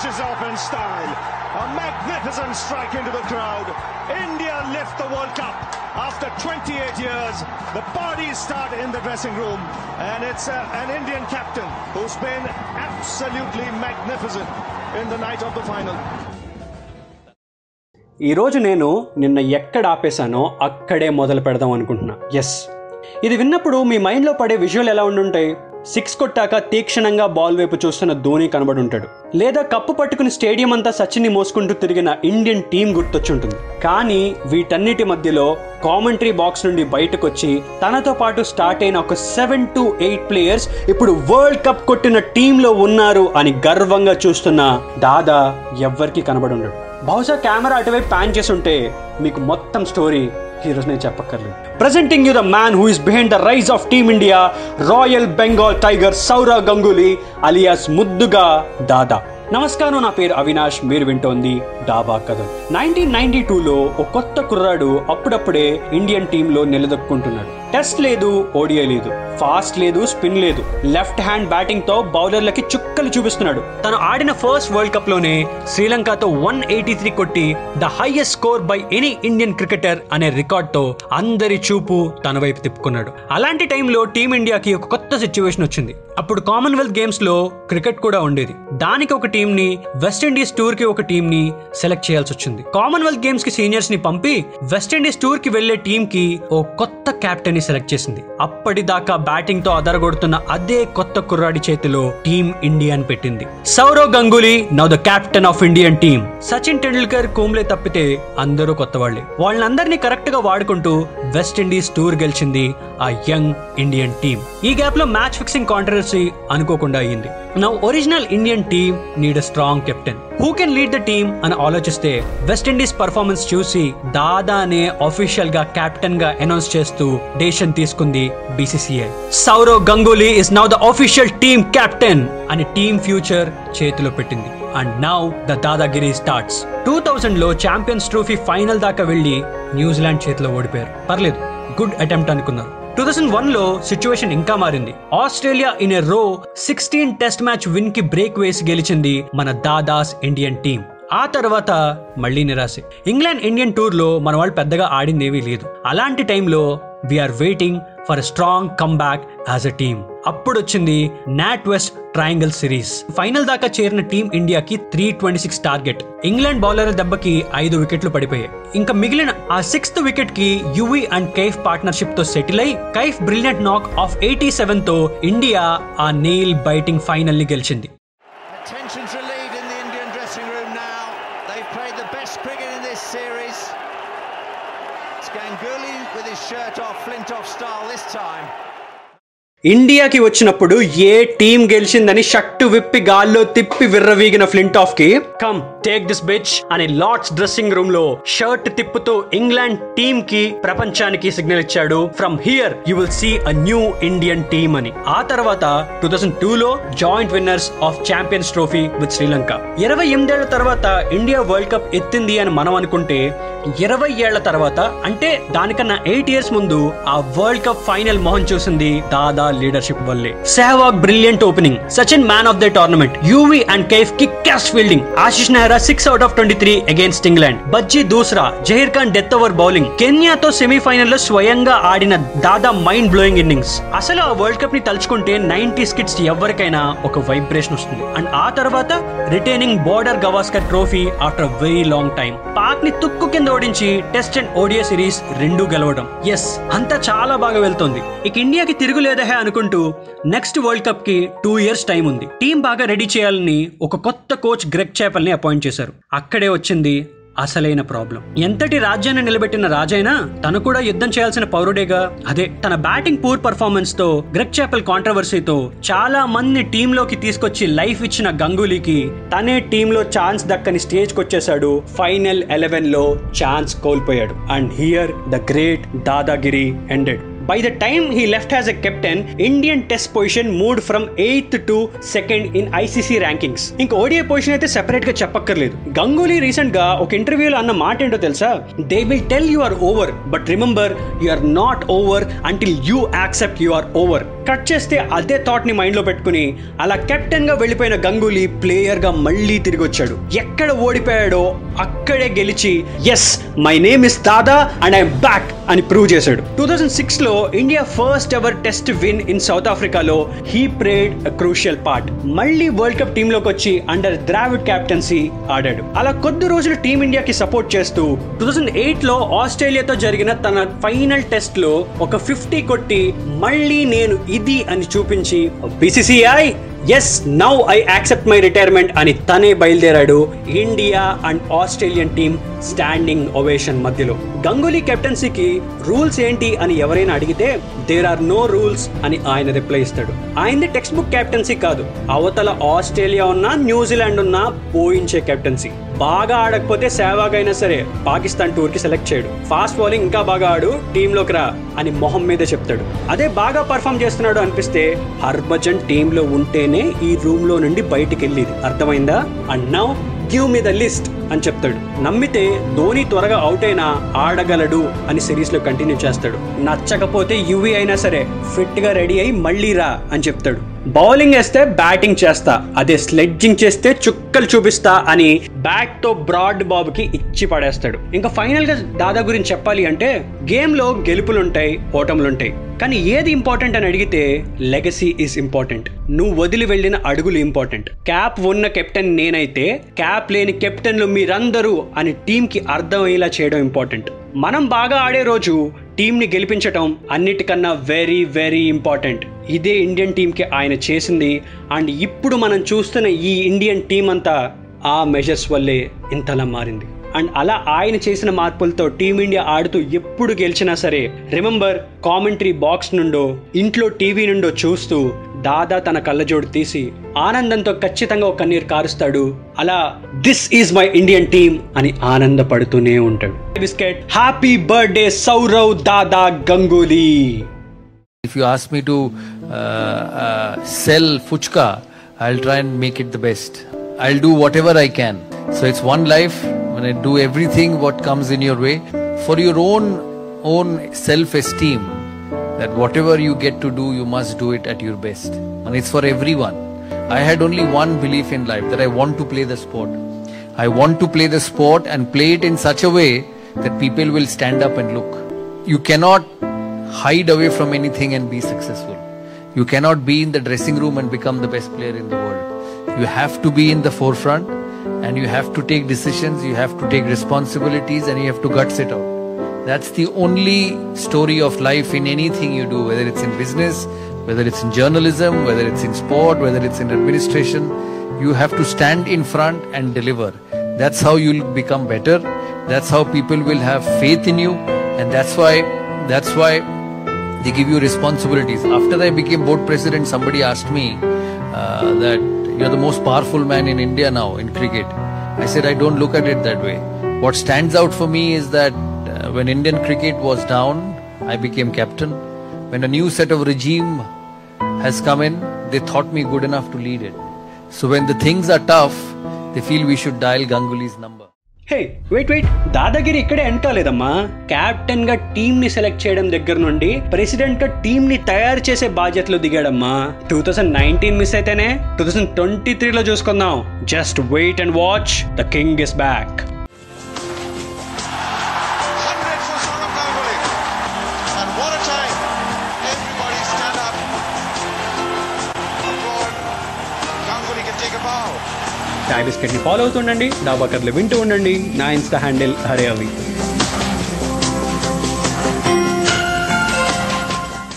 finishes off in style. A magnificent strike into the crowd. India lift the World Cup after 28 years. The parties start in the dressing room, and it's uh, an Indian captain who's been absolutely magnificent in the night of the final. ఈరోజు నేను నిన్న ఎక్కడ ఆపేశానో అక్కడే మొదలు పెడదాం అనుకుంటున్నా yes ఇది విన్నప్పుడు మీ మైండ్లో పడే విజువల్ ఎలా ఉండుంటాయి సిక్స్ కొట్టాక తీక్షణంగా బాల్ వైపు చూస్తున్న ధోని కనబడుంటాడు. లేదా కప్పు పట్టుకుని స్టేడియం అంతా సచిన్ని మోసుకుంటూ తిరిగిన ఇండియన్ టీం గుర్తొచ్చుంటుంది. కానీ వీటన్నిటి మధ్యలో కామెంటరీ బాక్స్ నుండి బయటకు వచ్చి తనతో పాటు స్టార్ట్ అయిన ఒక సెవెన్ టు ఎయిట్ ప్లేయర్స్ ఇప్పుడు వరల్డ్ కప్ కొట్టిన టీంలో ఉన్నారు అని గర్వంగా చూస్తున్న దాదా ఎవ్వరికి కనబడుండడు. బహుశా కెమెరా అటువైపు ప్యాన్ చేసి ఉంటే మీకు మొత్తం స్టోరీ హీరోస్ నేను చెప్పక్కర్లేదు. Presenting you the man who is behind the rise of team India royal Bengal tiger Sourav Ganguly alias ముద్దుగా దాదా నమస్కారం నా పేరు అవినాష్ మీరు వింటోంది డాబా కథ. నైన్టీన్ నైన్టీ టూలో ఒక కొత్త కుర్రాడు అప్పుడప్పుడే ఇండియన్ టీంలో నిలదొక్కుంటున్నాడు. టెస్ట్ లేదు ఓడిఐ లేదు ఫాస్ట్ లేదు స్పిన్ లేదు. లెఫ్ట్ హ్యాండ్ బ్యాటింగ్తో బౌలర్లకి చుక్కలు చూపిస్తున్నాడు. తను ఆడిన ఫస్ట్ వరల్డ్ కప్లోనే శ్రీలంకతో వన్ ఎయిటీ త్రీ కొట్టి the highest score by any Indian cricketer అనే రికార్డ్తో అందరి చూపు తన వైపు తిప్పుకున్నాడు. అలాంటి టైంలో టీమిండియాకి ఒక కొత్త సిచ్యువేషన్ వచ్చింది. అప్పుడు కామన్వెల్త్ గేమ్స్లో క్రికెట్ కూడా ఉండేది. దానికి ఒక టీం ని వెస్టిండీస్ టూర్కి ఒక టీం ని సెలెక్ట్ చేయాల్సి వచ్చింది. కామన్వెల్త్ గేమ్స్కి సీనియర్స్ని పంపి వెస్టిండీస్ టూర్కి వెళ్ళే టీం కి ఓ కొత్త కెప్టెన్ ని సెలెక్ట్ చేసింది. అప్పటిదాకా బ్యాటింగ్తో అదరగొడుతున్న అదే కొత్త కుర్రాడి చేతిలో టీం ఇండియాని పెట్టింది. Sourav Ganguly now the captain of Indian team Sachin Tendulkar Kumble తప్పితే అందరూ కొత్త వాళ్ళే వాళ్ళందరినీ కరెక్ట్గా వాడుకుంటూ వెస్టిండీస్ టూర్ గెలిచింది ఆ యంగ్ ఇండియన్ టీం ఈ గ్యాప్లో మ్యాచ్ ఫిక్సింగ్ కాంట్రవర్సీ అనుకోకుండా అయ్యింది. Now original Indian team need a strong captain who can lead the team అని ఆలోచిస్తే వెస్టిండీస్ పర్ఫార్మెన్స్ చూసి దాదానే ఆఫీషియల్గా కెప్టెన్గా అనౌన్స్ చేస్తూ డేషన్ తీసుకుంది BCCI Sourav Ganguly is now the official team captain అని టీమ్ ఫ్యూచర్ చేతిలో పెట్టింది. And now the dadagiri starts two థౌజండ్లో ఛాంపియన్స్ ట్రోఫీ ఫైనల్ దాకా వెళ్ళి న్యూజిలాండ్ చేతిలో ఓడిపోయారు. పర్లేదు. గుడ్ అటెంప్ట్ అనుకున్నారు. టూ థౌసండ్ వన్లో సిచ్యువేషన్ ఇంకా మారింది. Australia in a row sixteen test match విన్కి break వేసి గెలిచింది మన దాదాస్ ఇండియన్ టీం ఆ తర్వాత మళ్ళీ నిరాశే. ఇంగ్లాండ్ ఇండియన్ టూర్లో మన వాళ్ళు పెద్దగా ఆడిందేమీ లేదు. అలాంటి టైంలో we are waiting for strong come back as a team అప్పుడు వచ్చింది NatWest triangle series final దాకా చేరిన టీం ఇండియాకి three twenty six target England bowler దెబ్బకి ఐదు వికెట్లు పడిపోయాయి. ఇంకా మిగిలిన ఆ సిక్స్త్ వికెట్కి యువి అండ్ కైఫ్ పార్ట్నర్షిప్తో సెటిల్ అయి Kaif brilliant knock of eighty సెవెన్తో India ఆ నెయిల్ బైటింగ్ ఫైనల్ని గెలిచింది. shirt off, flint off style this time. ఇండియాకి వచ్చినప్పుడు ఏ టీం గెలిచిందని షట్టు విప్పి గాల్లో తిప్పి విర్రవీగిన ఫ్లింటాఫ్కి కమ్ టేక్ దిస్ బిచ్ అని లార్డ్స్ డ్రెస్సింగ్ రూమ్లో షర్ట్ తిప్పుతూ ఇంగ్లాండ్ టీమ్కి ప్రపంచానికి సిగ్నల్ ఇచ్చాడు. From here you will see a new Indian team అని. ఆ తర్వాత టూ థౌసండ్ టూ లో joint winners of champions trophy with Sri Lanka. ఇరవై ఎనిమిదేళ్ళ తర్వాత ఇండియా వరల్డ్ కప్ ఎత్తింది అని మనం అనుకుంటే ఇరవై ఏళ్ళ తర్వాత అంటే దానికన్నా ఎయిట్ ఇయర్స్ ముందు ఆ వరల్డ్ కప్ ఫైనల్ మొహం చూసింది దాదా లీడర్షిప్ వల్లే. Sehwag brilliant opening Sachin man of the tournament Yuvi and Kaif kick ass fielding Ashish Nehra six out of twenty three against England Bhajji doosra Zaheer Khan death over bowling కెన్యాతో సెమీఫైనల్లో స్వయంగా ఆడిన దాదా mind blowing innings అసలు ఆ world కప్ని తలుచుకుంటే ninety skits ఎవరికైనా ఒక vibration వస్తుంది. And ఆ తర్వాత retaining border Gavaskar trophy after very long time పాక్ని తుక్కు కింద ఓడించి టెస్ట్ అండ్ ఓడియా సిరీస్ రెండు గెలవడం. ఎస్ అంతా చాలా బాగా వెళ్తుంది. ఇక ఇండియాకి తిరుగులేదహే అనుకుంటూ నెక్స్ట్ వరల్డ్ కప్కి టూ ఇయర్స్ టైం ఉంది. టీం బాగా రెడీ చేయాలని ఒక కొత్త కోచ్ గ్రెగ్ చేపల్ని అపాయింట్ చేశారు. అక్కడే వచ్చింది అసలైన ప్రాబ్లం. ఎంతటి రాజ్యాన్ని నిలబెట్టిన రాజైనా తను కూడా యుద్ధం చేయాల్సిన పౌరుడేగా. అదే తన బ్యాటింగ్ పూర్ పర్ఫార్మెన్స్తో గ్రెగ్ చాపెల్ కాంట్రవర్సీతో చాలా మంది టీంలోకి తీసుకొచ్చి లైఫ్ ఇచ్చిన గంగూలీకి తనే టీంలో ఛాన్స్ దక్కని స్టేజ్ వచ్చేసాడు ఫైనల్ ఎలెవెన్లో ఛాన్స్ కోల్పోయాడు. And here the great dadagiri ended. By the time he left has a captain Indian test position moved from eighth to second in ICC rankings ఇంకా ఓడిఐ పొజిషన్ అయితే సెపరేట్గా చెప్పక్కర్లేదు. గంగూలీ రీసెంట్గా ఒక ఇంటర్వ్యూలో అన్న మాట ఏంటో తెలుసా? They will tell you are over but remember you are not over until you accept you are over cut చేస్తే అదే థాట్ని మైండ్లో పెట్టుకుని అలా కెప్టెన్గా వెళ్ళిపోయిన గంగూలీ ప్లేయర్గా మళ్ళీ తిరిగి వచ్చాడు. ఎక్కడ ఓడిపోయాడో అక్కడే గెలిచి yes my name is Dada and I'm back అని ప్రూవ్ చేశాడు. టూ థౌజండ్ సిక్స్లో India first ever test win in South ఆఫ్రికాలో హీ ప్రేడ్ క్రూషియల్ పార్ట్ మళ్ళీ వరల్డ్ కప్ టీమ్లోకి వచ్చి అండర్ ద్రావిడ్ క్యాప్టెన్సీ ఆడాడు. అలా కొద్ది రోజులు టీమిండియాకి సపోర్ట్ చేస్తూ టూ థౌజండ్ ఎయిట్లో ఆస్ట్రేలియాతో జరిగిన తన ఫైనల్ టెస్ట్లో ఒక ఫిఫ్టీ కొట్టి మళ్ళీ నేను ఇది అని చూపించి BCCI yes now I accept my retirement అని తనే బయలుదేరాడు India and Australian team standing ovation మధ్యలో. గంగూలీ కెప్టెన్సీకి రూల్స్ ఏంటి అని ఎవరైనా అడిగితే దేర్ ఆర్ నో రూల్స్ అని ఆయన రిప్లై ఇస్తాడు. ఆయనది టెక్స్ట్ బుక్ కెప్టెన్సీ కాదు అవతల ఆస్ట్రేలియా ఉన్నా న్యూజిలాండ్ ఉన్నా పోయించే కెప్టెన్సీ. బాగా ఆడకపోతే సేవాగ్ అయినా సరే పాకిస్తాన్ టూర్కి సెలెక్ట్ చేయడు. ఫాస్ట్ బౌలింగ్ ఇంకా బాగా ఆడు టీంలోకి రా అని మొహం మీదే చెప్తాడు. అదే బాగా పర్ఫామ్ చేస్తున్నాడు అనిపిస్తే హర్భజన్ టీంలో ఉంటేనే ఈ రూమ్లో నుండి బయటికి వెళ్ళేది అర్థమైందా? And now give me the list అని చెప్తాడు. నమ్మితే ధోని త్వరగా అవుట్ అయినా ఆడగలడు అని సిరీస్లో కంటిన్యూ చేస్తాడు. నచ్చకపోతే యువి అయినా సరే ఫిట్గా రెడీ అయి మళ్ళీ రా అని చెప్తాడు. బౌలింగ్ వేస్తే బ్యాటింగ్ చేస్తా అదే స్లెడ్జింగ్ చేస్తే చుక్కలు చూపిస్తా అని బ్యాట్తో బ్రాడ్ బాబుకి ఇచ్చి పడేస్తాడు. ఇంకా ఫైనల్గా దాదా గురించి చెప్పాలి అంటే గేమ్లో గెలుపులుంటాయి ఓటములుంటాయి. కానీ ఏది ఇంపార్టెంట్ అని అడిగితే లెగసీ ఈస్ ఇంపార్టెంట్. నువ్వు వదిలి వెళ్ళిన అడుగులు ఇంపార్టెంట్. క్యాప్ ఉన్న కెప్టెన్ నేనైతే క్యాప్ లేని కెప్టెన్లు మీరందరూ అని టీంకి అర్థమయ్యేలా చేయడం ఇంపార్టెంట్. మనం బాగా ఆడే రోజు టీంని గెలిపించటం అన్నిటికన్నా వెరీ వెరీ ఇంపార్టెంట్ ఇదే ఇండియన్ టీంకి ఆయన చేసింది. అండ్ ఇప్పుడు మనం చూస్తున్న ఈ ఇండియన్ టీం అంతా ఆ మెజర్స్ వల్లే ఇంతలా మారింది. అండ్ అలా ఆయన చేసిన మార్పులతో టీమిండియా ఆడుతూ ఎప్పుడు గెలిచినా సరే రిమెంబర్ కామెంటరీ బాక్స్ నుండో ఇంట్లో టీవీ నుండో చూస్తూ దాదా తన కళ్ళజోడు తీసి ఆనందంతో ఖచ్చితంగా ఒక కన్నీరు కారుస్తాడు. అలా this is my Indian team అని ఆనందపడుతూనే ఉంటాడు. Biscuit happy birthday Sourav Dada Ganguly if you ask me to sell fuchka I try and make it the best I do whatever I can so it's one life do everything what comes in your way for your own own self esteem that whatever you get to do, you must do it at your best, and it's for everyone. I had only one belief in life that I want to play the sport. I want to play the sport and play it in such a way that people will stand up and look. You cannot hide away from anything and be successful. You cannot be in the dressing room and become the best player in the world. You have to be in the forefront and you have to take decisions, you have to take responsibilities, and you have to guts it out. That's the only story of life in anything you do, whether it's in business, whether it's in journalism, whether it's in sport, whether it's in administration. You have to stand in front and deliver. That's how you'll become better. That's how people will have faith in you, and that's why that's why they give you responsibilities. After I became board president, somebody asked me uh, that you're the most powerful man in India now in cricket. I said I don't look at it that way. What stands out for me is that uh, when Indian cricket was down, I became captain. When a new set of regime has come in, they thought me good enough to lead it. So when the things are tough, they feel we should dial Ganguly's number. Hey wait wait dadagiri ఇక్కడే end కాలేదమ్మా కెప్టెన్గా టీమ్ని select చేయడం దగ్గర నుండి ప్రెసిడెంట్గా టీమ్ని తయారు చేసే బాధ్యతలు దిగాడమ్మా టూ థౌసండ్ నైన్టీన్ మిస్ అయితేనే టూ థౌసండ్ ట్వంటీ త్రీ లో చూసుకుందాం just wait and watch the king is back చాయ్ని follow అవుతుండండి. డాబాకర్లు వింటూ ఉండండి. నా ఇన్స్టా హ్యాండిల్ హరే అవి.